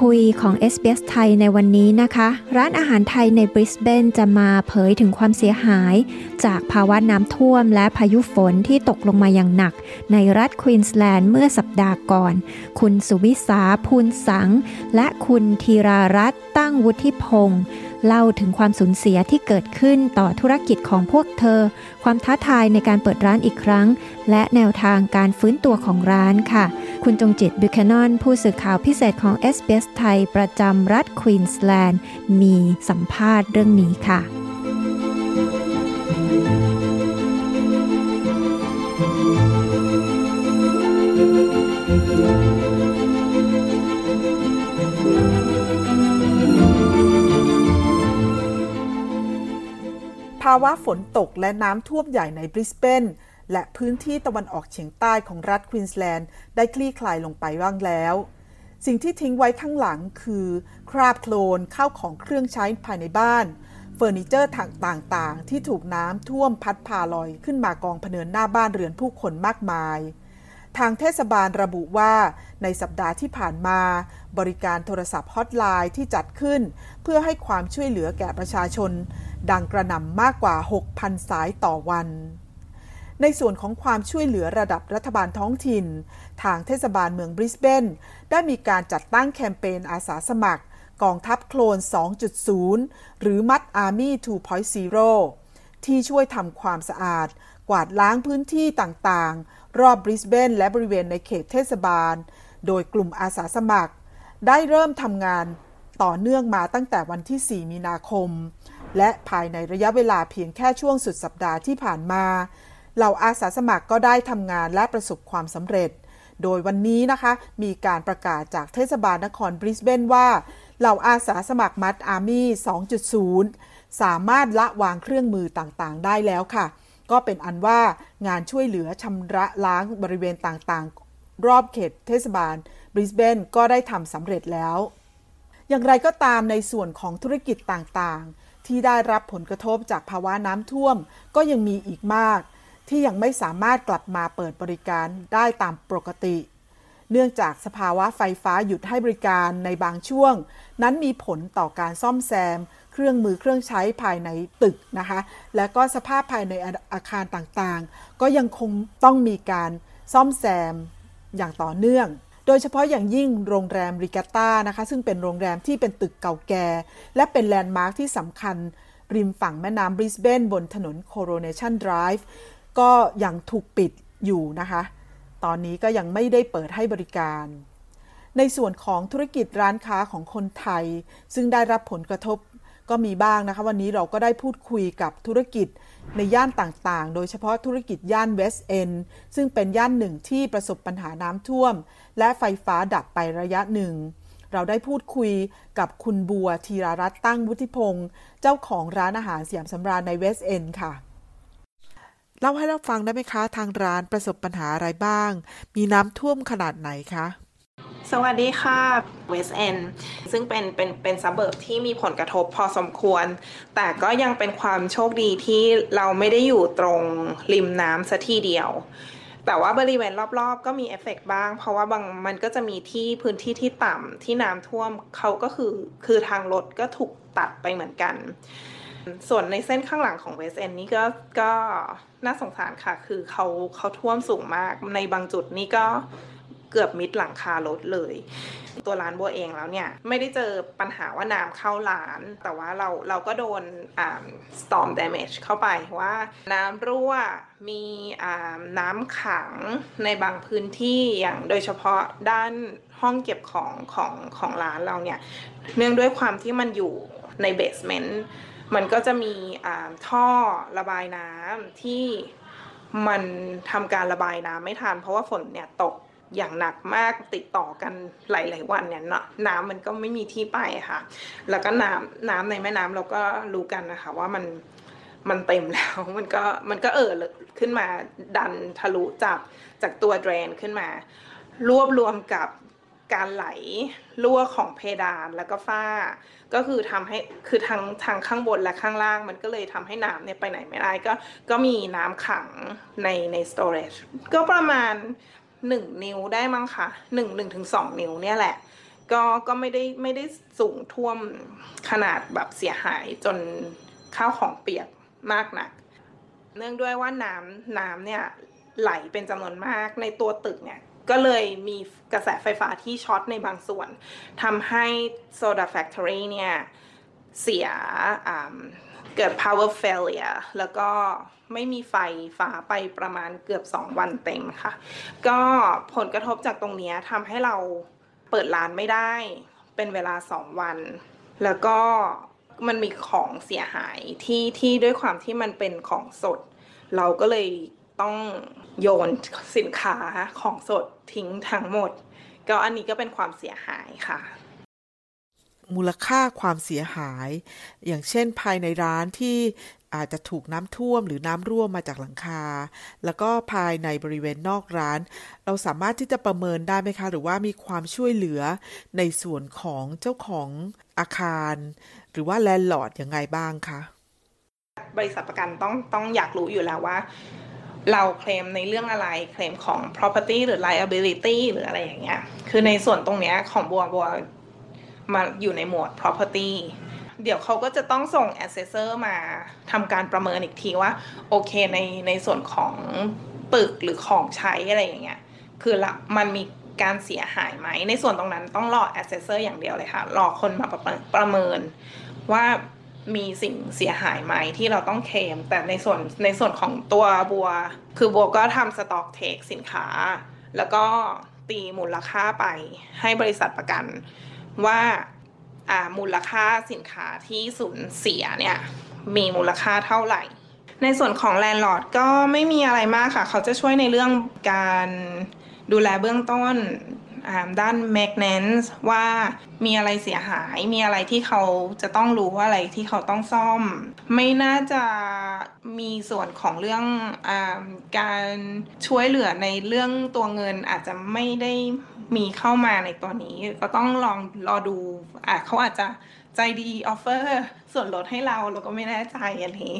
คุยของ SBS ไทยในวันนี้นะคะ ร้านอาหารไทยในบริสเบนจะมาเผยถึงความเสียหาย จากภาวะน้ำท่วมและพายุฝนที่ตกลงมาอย่างหนัก ในรัฐควีนสแลนด์เมื่อสัปดาห์ก่อน คุณสุวิสาพูนสัง และคุณธีรารัตน์ตั้งวุฒิพงศ์เล่าถึงความสูญเสียที่เกิดขึ้นต่อธุรกิจของพวกเธอ ความท้าทายในการเปิดร้านอีกครั้ง และแนวทางการฟื้นตัวของร้านค่ะ คุณจงจิตบิคานอน ผู้สื่อข่าวพิเศษของ s อ s ไทยประจำรัฐควีนสแลนด์มีสัมภาษณ์เรื่องนี้ค่ะาวะฝนตกและน้ำท่วมใหญ่ในบริสเบนและพื้นที่ตะวันออกเฉียงใต้ของรัฐควีนสแลนด์ได้คลี่คลายลงไปบ้างแล้ว สิ่งที่ทิ้งไว้ข้างหลังคือ คราบโคลนข้าวของเครื่องใช้ภายในบ้าน เฟอร์นิเจอร์ต่างๆ ที่ถูกน้ำท่วมพัดพาลอยขึ้นมากองพเนินหน้าบ้านเรือนผู้คนมากมาย ทางเทศบาลระบุว่า ในสัปดาห์ที่ผ่านมา บริการโทรศัพท์ฮอตไลน์ที่จัดขึ้น เพื่อให้ความช่วยเหลือแก่ประชาชน ดังกระหน่ำมากกว่า 6,000 สายต่อวัน ในส่วนของความช่วยเหลือระดับรัฐบาลท้องถิ่น ทางเทศบาลเมืองบริสเบนได้มีการจัดตั้งแคมเปญอาสาสมัคร กองทัพโคลน 2.0 หรือมัด Army 2.0 ที่ช่วยทำความสะอาด กวาดล้างพื้นที่ต่างๆ รอบบริสเบนและบริเวณในเขตเทศบาล โดยกลุ่มอาสาสมัคร ได้เริ่มทำงานต่อเนื่องมาตั้งแต่วันที่ 4 มีนาคม และภายในระยะเวลาเพียงแค่ช่วงสุดสัปดาห์ที่ผ่านมาเหล่าอาสาสมัครก็ได้ทำงานและประสบความสำเร็จ โดยวันนี้นะคะ มีการประกาศจากเทศบาลนครบริสเบนว่าเหล่าอาสาสมัครมัดอาร์มี่ 2.0 สามารถละวางเครื่องมือต่างๆ ได้แล้วค่ะ ก็เป็นอันว่างานช่วยเหลือชำระล้างบริเวณต่างๆ รอบเขตเทศบาลบริสเบนก็ได้ทำสำเร็จแล้ว อย่างไรก็ตามในส่วนของธุรกิจต่างๆ ที่ได้รับผลกระทบจากภาวะน้ำท่วม ก็ยังมีอีกมาก ที่ยังไม่สามารถกลับมาเปิดบริการได้ตามปกติ เนื่องจากสภาวะไฟฟ้าหยุดให้บริการในบางช่วง นั้นมีผลต่อการซ่อมแซม เครื่องมือเครื่องใช้ภายในตึกนะคะ และก็สภาพภายในอาคารต่างๆ ก็ยังคงต้องมีการซ่อมแซมอย่างต่อเนื่อง โดยเฉพาะอย่างยิ่งโรงแรมริกาต้านะคะ ซึ่งเป็นโรงแรมที่เป็นตึกเก่าแก่ และเป็น landmark ที่สำคัญ ริมฝั่งแม่น้ำบริสเบนบนถนน Coronation Drive ก็ยังถูกปิดอยู่นะคะ ตอนนี้ก็ยังไม่ได้เปิดให้บริการ ในส่วนของธุรกิจร้านค้าของคนไทย ซึ่งได้รับผลกระทบก็มีบ้างนะคะ วันนี้เราก็ได้พูดคุยกับธุรกิจ ในย่านต่างๆ โดยเฉพาะธุรกิจย่าน West End ซึ่งเป็นย่านหนึ่งที่ประสบปัญหาน้ำท่วม และไฟฟ้าดับไประยะหนึ่ง เราได้พูดคุยกับคุณบัวธีรารัตน์ตั้งวุฒิพงศ์เจ้าของร้านอาหารสยามสำราญใน West End ค่ะเล่าให้เราฟังได้ไหมคะ ทางร้านประสบปัญหาอะไรบ้าง มีน้ำท่วมขนาดไหนคะ สวัสดีค่ะ West End ซึ่งเป็นเป็นเป็น suburb ที่มีผลกระทบพอสมควร แต่ก็ยังเป็นความโชคดีที่เราไม่ได้อยู่ตรงริมน้ำซะทีเดียว แต่ว่าบริเวณรอบๆ ก็มีเอฟเฟกบ้าง เพราะว่าบางมันก็จะมีที่พื้นที่ที่ต่ำที่น้ำท่วมเขาก็คือคือทางรถก็ถูกตัดไปเหมือนกัน ส่วนในเส้นข้างหลังของ West End นี่ก็ก็น่าสงสารค่ะ คือเขาเขาท่วมสูงมากในบางจุดนี่ก็ เกือบมิดหลังคารถเลย ตัวร้านบัวเองแล้วเนี่ย ไม่ได้เจอปัญหาว่าน้ำเข้าร้าน แต่ว่าเราเราก็โดน storm damage เข้าไปว่าน้ำรั่วมีน้ำขังในบางพื้นที่อย่างโดยเฉพาะด้านห้องเก็บของของของร้านเราเนี่ย เนื่องด้วยความที่มันอยู่ในเบสเมนต์มันก็จะมีท่อระบายน้ำที่มันทำการระบายน้ำไม่ทันเพราะว่าฝนเนี่ยตก อย่างหนักมากติดต่อกันหลาย ๆ วันเนี่ยน้ำมันก็ไม่มีที่ไปค่ะ แล้วก็น้ำน้ำในแม่น้ำเราก็รู้กันนะคะ ว่ามันมันเต็มแล้วมันก็มันก็เอ่อขึ้นมาดันทะลุจากจากตัวเดรนขึ้นมา รวบรวมกับการไหลรั่วของเพดานแล้วก็ฝ้า ก็คือทำให้คือทางทางข้างบนและข้างล่าง มันก็เลยทำให้น้ำเนี่ยไปไหนไม่ได้ก็ก็มีน้ำขังในใน storage ก็ประมาณ 1นิ้วได้มั้งคะหนึ่งหนึ่งถึงสองนิ้วเนี่ยแหละ ก็ก็ไม่ได้ไม่ได้สูงท่วมขนาดแบบเสียหายจนข้าวของเปียกมากหนัก เนื่องด้วยว่าน้ำน้ำเนี่ยไหลเป็นจำนวนมากในตัวตึกเนี่ยก็เลยมีกระแสไฟฟ้าที่ช็อตในบางส่วนทำให้ Soda Factory เนี่ยเสีย เกิด power failure แล้วก็ไม่มีไฟฟ้าไปประมาณเกือบ 2 วันเต็มค่ะ ก็ผลกระทบจากตรงนี้ทำให้เราเปิดร้านไม่ได้ เป็นเวลา 2 วัน แล้วก็มันมีของเสียหายที่ที่ด้วยความที่มันเป็นของสด เราก็เลยต้องโยนสินค้าของสดทิ้งทั้งหมด ก็อันนี้ก็เป็นความเสียหายค่ะ มูลค่าความเสียหาย อย่างเช่นภายในร้านที่อาจจะถูกน้ำท่วมหรือน้ำรั่วมาจากหลังคา แล้วก็ภายในบริเวณนอกร้าน เราสามารถที่จะประเมินได้ไหมคะ หรือว่ามีความช่วยเหลือในส่วนของเจ้าของอาคาร หรือว่าแลนด์ลอร์ดยังไงบ้างคะบริษัทประกันต้องต้องอยากรู้อยู่แล้วว่า เราเคลมในเรื่องอะไรเคลมของ property หรือ liability หรืออะไรอย่างเงี้ยคือในส่วนตรงเนี้ยของบัวบัว มาอยู่ในหมวด property เดี๋ยวเขาก็จะต้องส่ง assessor มาทำการประเมินอีกทีว่า โอเคในในส่วนของตึกหรือของใช้อะไรอย่างเงี้ยคือละมันมีการเสียหายไหม ในส่วนตรงนั้นต้องรอ assessor อย่างเดียวเลยค่ะ รอคนมาประประเมินว่ามีสิ่งเสียหายไหมที่เราต้องเคลมแต่ในส่วนในส่วนของตัวบัว คือบัวก็ทำสต็อกเทคสินค้า แล้วก็ตีมูลค่าไปให้บริษัทประกัน ว่ามูลค่าสินค้าที่สูญเสียเนี่ยมีมูลค่าเท่าไหร่ ในส่วนของแลนด์ลอร์ดก็ไม่มีอะไรมากค่ะ เขาจะช่วยในเรื่องการดูแลเบื้องต้น ด้าน maintenance ว่ามีอะไรเสียหาย มีอะไรที่เขาจะต้องรู้ว่าอะไรที่เขาต้องซ่อม ไม่น่าจะมีส่วนของเรื่องอการช่วยเหลือในเรื่องตัวเงินอาจจะไม่ได้มีเข้ามาในตัวนี้ ก็ต้องลองรอดูอะเขาอาจจะใจดีออฟเฟอร์ส่วนลดให้เราเราก็ไม่แน่ใจอันนี้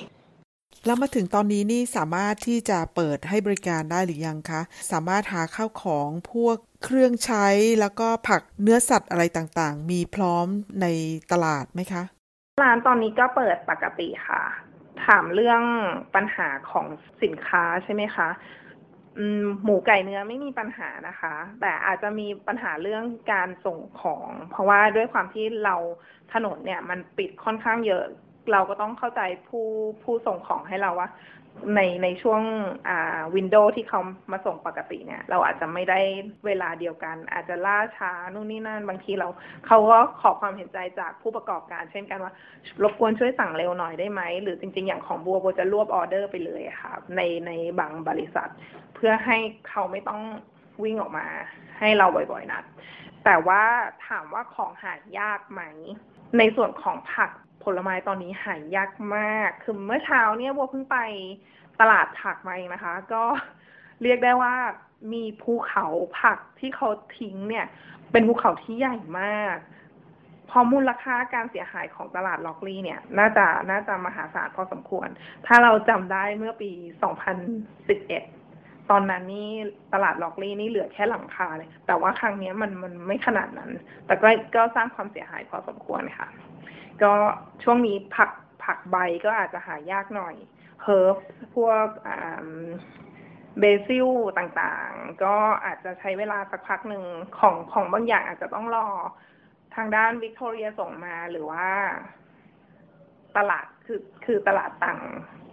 แล้วมาถึงตอนนี้นี่สามารถที่จะเปิดให้บริการได้หรือยังคะ สามารถหาข้าวของพวกเครื่องใช้แล้วก็ผักเนื้อสัตว์อะไรต่างๆ มีพร้อมในตลาดไหมคะ ร้านตอนนี้ก็เปิดปกติค่ะ ถามเรื่องปัญหาของสินค้าใช่ไหมคะหมูไก่เนื้อไม่มีปัญหานะคะ แต่อาจจะมีปัญหาเรื่องการส่งของ เพราะว่าด้วยความที่เราถนนเนี่ยมันปิดค่อนข้างเยอะ เราก็ต้องเข้าใจผู้ผู้ส่งของให้เราว่า ในในช่วงอ่าวินโดว์ที่เขามาส่งปกติเนี่ย เราอาจจะไม่ได้เวลาเดียวกัน อาจจะล่าช้านู่นนี่นั่นบางทีเราเขาก็ขอความเห็นใจจากผู้ประกอบการ เช่นกันว่ารบกวนช่วยสั่งเร็วหน่อยได้ไหม หรือจริง ๆ อย่างของบัวบัวจะรวบออเดอร์ไปเลยค่ะ ในในบางบริษัท เพื่อให้เขาไม่ต้องวิ่งออกมาให้เราบ่อยๆนัดแต่ว่าถามว่าของหายากไหม ในส่วนของผัก ผลไม้ตอนนี้หายยากมาก คือเมื่อเช้าเนี่ยบัวเพิ่งไปตลาดผักมาเองนะคะ ก็เรียกได้ว่ามีภูเขาผักที่เขาทิ้งเนี่ย เป็นภูเขาที่ใหญ่มาก พอมูลค่าการเสียหายของตลาดล็อกลี่เนี่ย น่าจะน่าจะมหาศาลพอสมควร ถ้าเราจำได้เมื่อปี 2011 ตอนนั้นนี่ตลาดล็อกลี่นี่เหลือแค่หลังคาเลย แต่ว่าครั้งนี้มันมันไม่ขนาดนั้น แต่ก็ก็สร้างความเสียหายพอสมควรค่ะ ก็ช่วงนี้ผักผักใบก็อาจจะหายากหน่อยเฮิร์บพวกเบซิลต่างๆ ก็อาจจะใช้เวลาสักพักหนึ่งของของบางอย่างอาจจะต้องรอทางด้านวิกตอเรียส่งมาหรือว่า ตลาดคือคือตลาดต่าง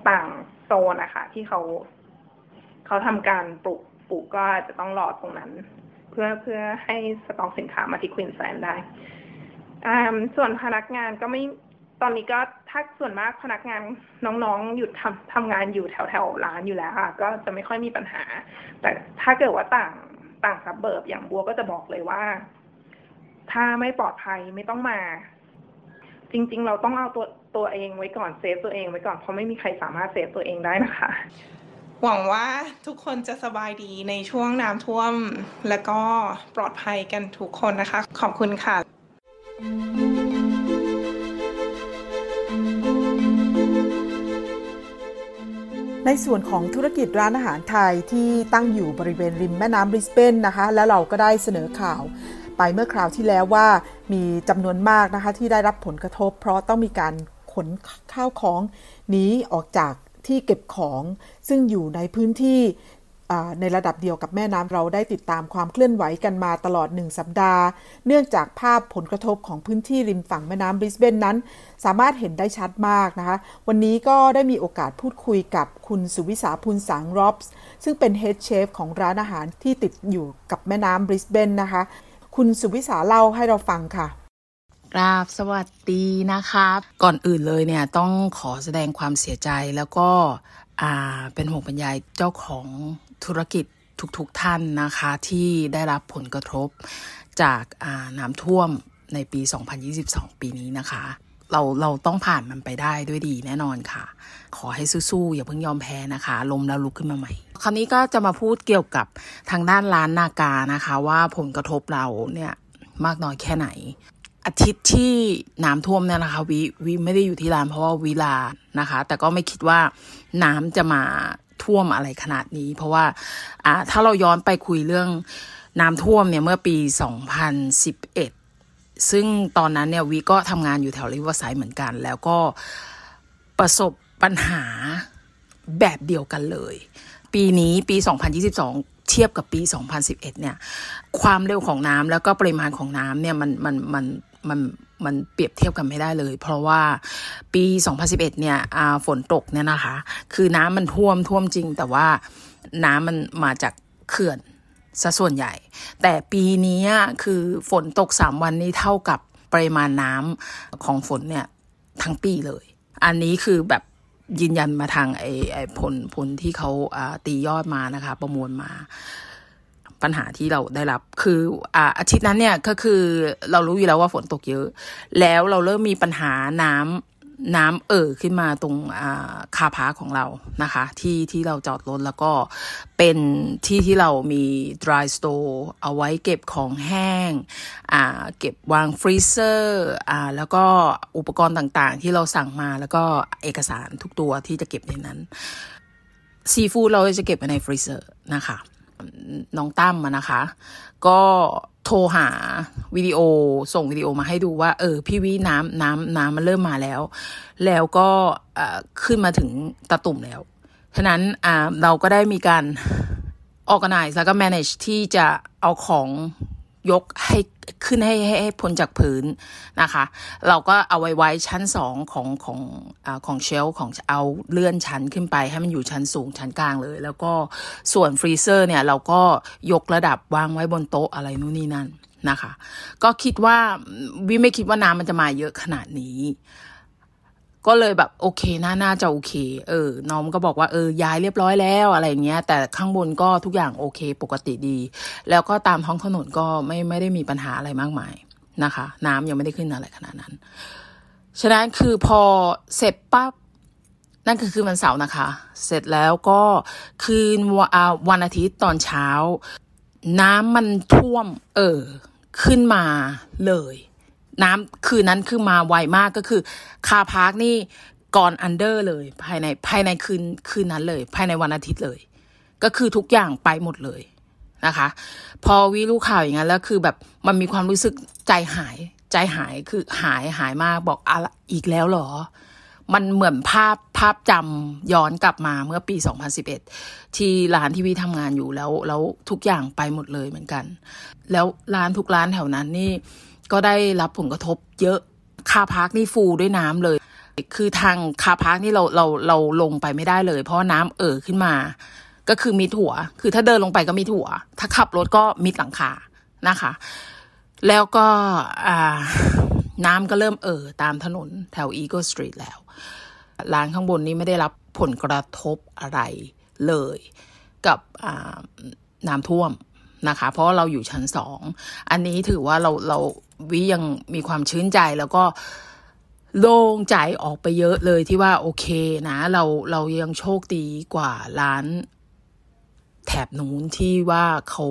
ต่างโซนนะคะที่เขาเขาทำการปลูกปลูกก็จะต้องรอตรงนั้น เพื่อเพื่อให้สต็อกสินค้ามาที่ควินแซนได้ ส่วนพนักงานก็ไม่ตอนนี้ก็ถ้าส่วนมากพนักงานน้องๆหยุดทำทำงานอยู่แถวๆร้านอยู่แล้วค่ะ ก็จะไม่ค่อยมีปัญหา แต่ถ้าเกิดว่าต่างต่าง suburb อย่างบัวก็จะบอกเลยว่า ถ้าไม่ปลอดภัยไม่ต้องมา จริง ๆ เราต้องเอาตัวตัวเองไว้ก่อน save ตัวเองไว้ก่อนเพราะไม่มีใครสามารถ save ตัวเองได้นะคะ หวังว่าทุกคนจะสบายดีในช่วงน้ำท่วม และก็ปลอดภัยกันทุกคนนะคะ ขอบคุณค่ะ ในส่วนของธุรกิจร้านอาหารไทยที่ตั้งอยู่บริเวณริมแม่น้ำบริสเบนนะคะ แล้วเราก็ได้เสนอข่าวไปเมื่อคราวที่แล้วว่ามีจำนวนมากนะคะที่ได้รับผลกระทบ เพราะต้องมีการขนข้าวของหนีออกจากที่เก็บของ ซึ่งอยู่ในพื้นที่ ในระดับเดียวกับแม่น้ำเราได้ติดตามความเคลื่อนไหวกันมาตลอดหนึ่งสัปดาห์ เนื่องจากภาพผลกระทบของพื้นที่ริมฝั่งแม่น้ำบริสเบนนั้น สามารถเห็นได้ชัดมากนะคะ วันนี้ก็ได้มีโอกาสพูดคุยกับคุณสุวิสาพูนสังรอบส์ซึ่งเป็นเฮดเชฟของร้านอาหารที่ติดอยู่กับแม่น้ำบริสเบนนะคะ คุณสุวิสาเล่าให้เราฟังค่ะกราบสวัสดีนะคะก่อนอื่นเลยเนี่ยต้องขอแสดงความเสียใจแล้วก็เป็นห่วงบรรยายเจ้าของ ธุรกิจทุกๆทท่านนะคะที่ได้รับผลกระทบจากน้ำท่วมในปี 2022 ปีนี้นะคะ เราเราต้องผ่านมันไปได้ด้วยดีแน่นอนค่ะ ขอให้สู้ๆอย่าเพิ่งยอมแพ้นะคะลมแล้วลุกขึ้นมาใหม่ คราวนี้ก็จะมาพูดเกี่ยวกับทางด้านร้านนากานะคะ ว่าผลกระทบเราเนี่ยมากน้อยแค่ไหน อาทิตย์ที่น้ำท่วมเนี่ยนะคะวิวิไม่ได้อยู่ที่ร้านเพราะว่าวิลานะคะ แต่ก็ไม่คิดว่าน้ำจะมา ท่วมอะไรขนาดนี้ เพราะว่าอ่าถ้าเราย้อนไปคุยเรื่องน้ำท่วมเนี่ยเมื่อปี 2011 ซึ่งตอนนั้นเนี่ยวีก็ทำงานอยู่แถวริเวอร์ไซด์เหมือนกัน แล้วก็ประสบปัญหาแบบเดียวกันเลย ปีนี้ปี 2022เทียบกับปี 2011 เนี่ย ความเร็วของน้ำแล้วก็ปริมาณของน้ำเนี่ยมันมันมันมัน มันเปรียบเทียบกันไม่ได้เลย เพราะว่าปี 2011 เนี่ยฝนตกเนี่ยนะคะ คือน้ำมันท่วมท่วมจริง แต่ว่าน้ำมันมาจากเขื่อนซะส่วนใหญ่ แต่ปีนี้คือฝนตก 3 วันนี้เท่ากับปริมาณน้ำของฝนเนี่ยทั้งปีเลย อันนี้คือแบบยืนยันมาทางไอ้ไอ้ผลผลที่เขาตียอดมานะคะ ประมวลมา ปัญหาที่เราได้รับ คืออ่าอาทิตย์นั้นเนี่ยก็คือเรารู้อยู่แล้วว่าฝนตกเยอะ แล้วเราเริ่มมีปัญหาน้ำน้ำเอ่อขึ้นมาตรงคาพาของเรานะคะ ที่ที่เราจอดรถแล้วก็เป็นที่ที่เรามี dry store เอาไว้เก็บของแห้งอ่าเก็บวาง freezer อ่าแล้วก็อุปกรณ์ต่างๆ ที่เราสั่งมาแล้วก็เอกสารทุกตัวที่จะเก็บในนั้นซีฟู้ดเราจะเก็บไว้ใน freezer นะคะ น้องตั้มนะคะ ก็โทรหาวิดีโอส่งวิดีโอมาให้ดูว่า เออ พี่วิน้ำน้ำน้ำมันเริ่มมาแล้ว แล้วก็ขึ้นมาถึงตะตุ่มแล้ว ฉะนั้นเราก็ได้มีการ organize แล้วก็ manage ที่จะเอาของ ยกให้ขึ้นให้ให้ให้พ้นจากพื้นนะคะ เราก็เอาไว้ไว้ชั้นสองของของอของ shelf ของเอาเลื่อนชั้นขึ้นไป ให้มันอยู่ชั้นสูงชั้นกลางเลย แล้วก็ส่วน freezer เนี่ยเราก็ยกระดับวางไว้บนโต๊ะอะไรนู่นนี่นั่นนะคะ ก็คิดว่าวิไม่คิดว่าน้ำมันจะมาเยอะขนาดนี้ ก็เลยแบบโอเคน่าน่าจะโอเค เออ น้องก็บอกว่าเออย้ายเรียบร้อยแล้วอะไรเงี้ย แต่ข้างบนก็ทุกอย่างโอเคปกติดี แล้วก็ตามท้องถนนก็ไม่ไม่ได้มีปัญหาอะไรมากมายนะคะ น้ำยังไม่ได้ขึ้นอะไรขนาดนั้น ฉะนั้นคือพอเสร็จปั๊บนั่นคือคืนวันเสาร์นะคะ เสร็จแล้วก็คืนวันอาทิตย์ตอนเช้า น้ำมันท่วม เออ ขึ้นมาเลย น้ำคืนนั้นคือมาไวมากก็คือ car park นี่ go under เลย ภายในภายในคืนคืนนั้นเลย ภายในวันอาทิตย์เลย ก็คือทุกอย่างไปหมดเลยนะคะ พอวิรู้ข่าวอย่างนั้นแล้วคือแบบมันมีความรู้สึกใจหาย ใจหายคือหายหายมากบอกอะอีกแล้วหรอ มันเหมือนภาพภาพจำย้อนกลับมาเมื่อปี 2011 ที่ร้านที่วิทำงานอยู่แล้วแล้วทุกอย่างไปหมดเลยเหมือนกัน แล้วร้านทุกร้านแถวนั้นนี่ ก็ได้รับผลกระทบเยอะคาพักนี่ฟูด้วยน้ำเลย คือทางคาพักนี่เราเราเราลงไปไม่ได้เลย เพราะน้ำเอ่อขึ้นมา ก็คือมิดหัวคือถ้าเดินลงไปก็มิดหัวถ้าขับรถก็มิดหลังคานะคะ แล้วก็น้ำก็เริ่มเอ่อตามถนนแถวอีโกสตรีทแล้ว ร้านข้างบนนี้ไม่ได้รับผลกระทบอะไรเลยกับน้ำท่วมนะคะ เพราะเราอยู่ชั้นสอง อันนี้ถือว่าเราเรา วิยังมีความชื่นใจแล้วก็โล่งใจออกไปเยอะเลยที่ว่าโอเคนะ เราเรายังโชคดีกว่าร้าน แถบนู้นที่ว่าเขา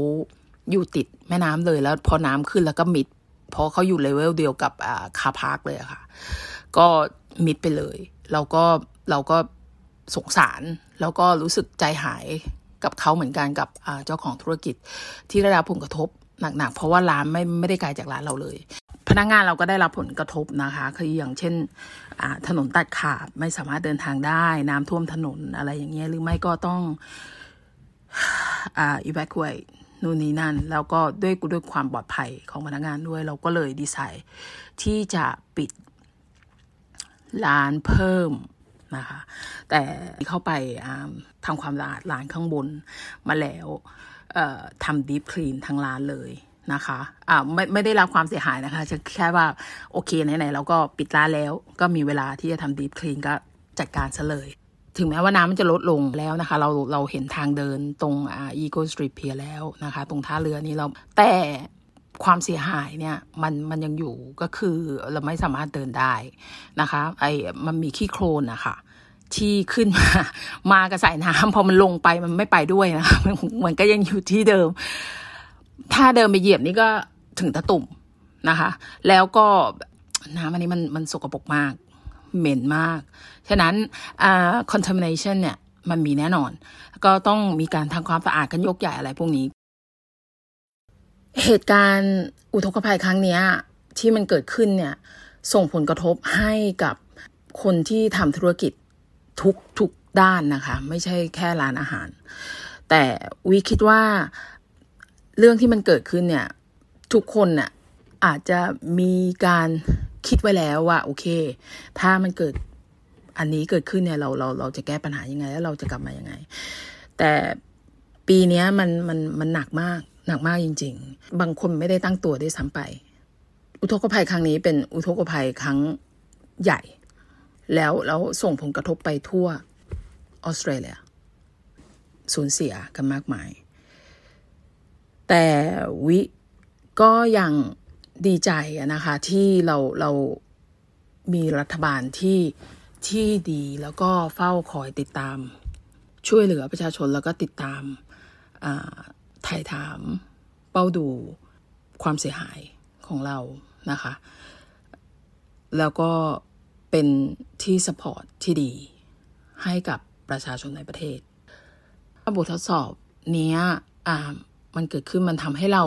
อยู่ติดแม่น้ำเลยแล้วพอน้ำขึ้นแล้วก็มิด เพราะเขาอยู่ level เดียวกับอ่า car park เลยค่ะ ก็มิดไปเลย เราก็เราก็สงสาร แล้วก็รู้สึกใจหายกับเขาเหมือนกันกับเจ้าของธุรกิจที่ได้รับผลกระทบ หนักๆเพราะว่าร้านไม่ไม่ได้ไกลจากร้านเราเลย พนักงานเราก็ได้รับผลกระทบนะคะคืออย่างเช่นถนนตัดขาดไม่สามารถเดินทางได้ น้ำท่วมถนนอะไรอย่างเงี้ยหรือไม่ก็ต้องอ่า evacuate นู่นนี่นั่น แล้วก็ด้วยด้วยความปลอดภัยของพนักงานด้วย เราก็เลยดีไซน์ที่จะปิดร้านเพิ่มนะคะ แต่เข้าไปทำความสะอาดร้านข้างบนมาแล้ว ทำดีฟคลีนทั้งร้านเลยนะคะะไม่ไม่ได้รับความเสียหายนะคะจะแค่ว่าโอเคไหนๆเราก็ปิดร้านแล้ว ก็มีเวลาที่จะทำดีฟคลีนก็จัดการซะเลย ถึงแม้ว่าน้ำมันจะลดลงแล้วนะคะ เราเราเห็นทางเดินตรงอ่าอีโกสตรีทเพียแล้วนะคะ ตรงท่าเรือนี้เราแต่ความเสียหายเนี่ยมันมันยังอยู่ก็คือเราไม่สามารถเดินได้นะคะไอ้มันมีขี้โคลนนะคะ ที่ขึ้นมา มากระสายน้ำพอมันลงไปมันไม่ไปด้วยนะคะมันก็ยังอยู่ที่เดิม ถ้าเดินไปเหยียบนี่ก็ถึงตะตุ่มนะคะ แล้วก็น้ำอันนี้มันมันสกปรกมาก เหม็นมาก ฉะนั้นอ่า contamination เนี่ยมันมีแน่นอน ก็ต้องมีการทำความสะอาดกันยกใหญ่อะไรพวกนี้ เหตุการณ์อุทกภัยครั้งนี้ที่มันเกิดขึ้นเนี่ย ส่งผลกระทบให้กับคนที่ทำธุรกิจ ทุกทุกด้านนะคะ ไม่ใช่แค่ร้านอาหาร แต่วิคิดว่าเรื่องที่มันเกิดขึ้นเนี่ย ทุกคนน่ะอาจจะมีการคิดไว้แล้วว่าโอเค ถ้ามันเกิดอันนี้เกิดขึ้นเนี่ยเราเราเราจะแก้ปัญหายังไง แล้วเราจะกลับมายังไง แต่ปีนี้มันมันมันหนักมากหนักมากจริง ๆ บางคนไม่ได้ตั้งตัวได้ซ้ำไป อุทกภัยครั้งนี้เป็นอุทกภัยครั้งใหญ่ แล้วแล้วส่งผลกระทบไปทั่วออสเตรเลียสูญเสียกันมากมาย แต่วิก็ยังดีใจนะคะที่เราเรามีรัฐบาลที่ที่ดีแล้วก็เฝ้าคอยติดตาม ช่วยเหลือประชาชนแล้วก็ติดตามถ่ายถามเป้าดูความเสียหายของเรานะคะ แล้วก็ เป็นที่สปอร์ตที่ดี ให้กับประชาชนในประเทศบททดสอบนี้มันเกิดขึ้นมันทำให้เรา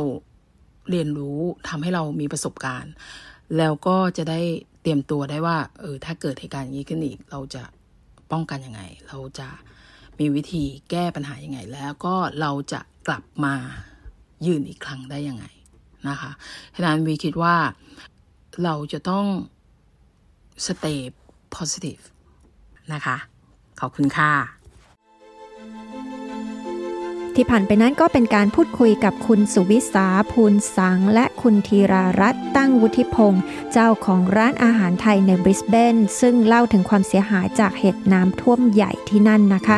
เรียนรู้ทำให้เรามีประสบการณ์ แล้วก็จะได้เตรียมตัวได้ว่าเออถ้าเกิดเหตุการณ์อย่างนี้ขึ้นอีก เราจะป้องกันยังไง เราจะมีวิธีแก้ปัญหายังไง แล้วก็เราจะกลับมายืนอีกครั้งได้ยังไงนะคะฉะนั้นวีคิดว่าเราจะต้อง stay positive นะคะ ขอบคุณค่ะ ที่ผ่านไปนั้นก็เป็นการพูดคุยกับคุณสุวิสาภูลสัง และคุณธีรารัตน์ตั้งวุฒิพงศ์เจ้าของร้านอาหารไทยในบริสเบนซึ่งเล่าถึงความเสียหายจากเหตุน้ำท่วมใหญ่ที่นั่นนะคะ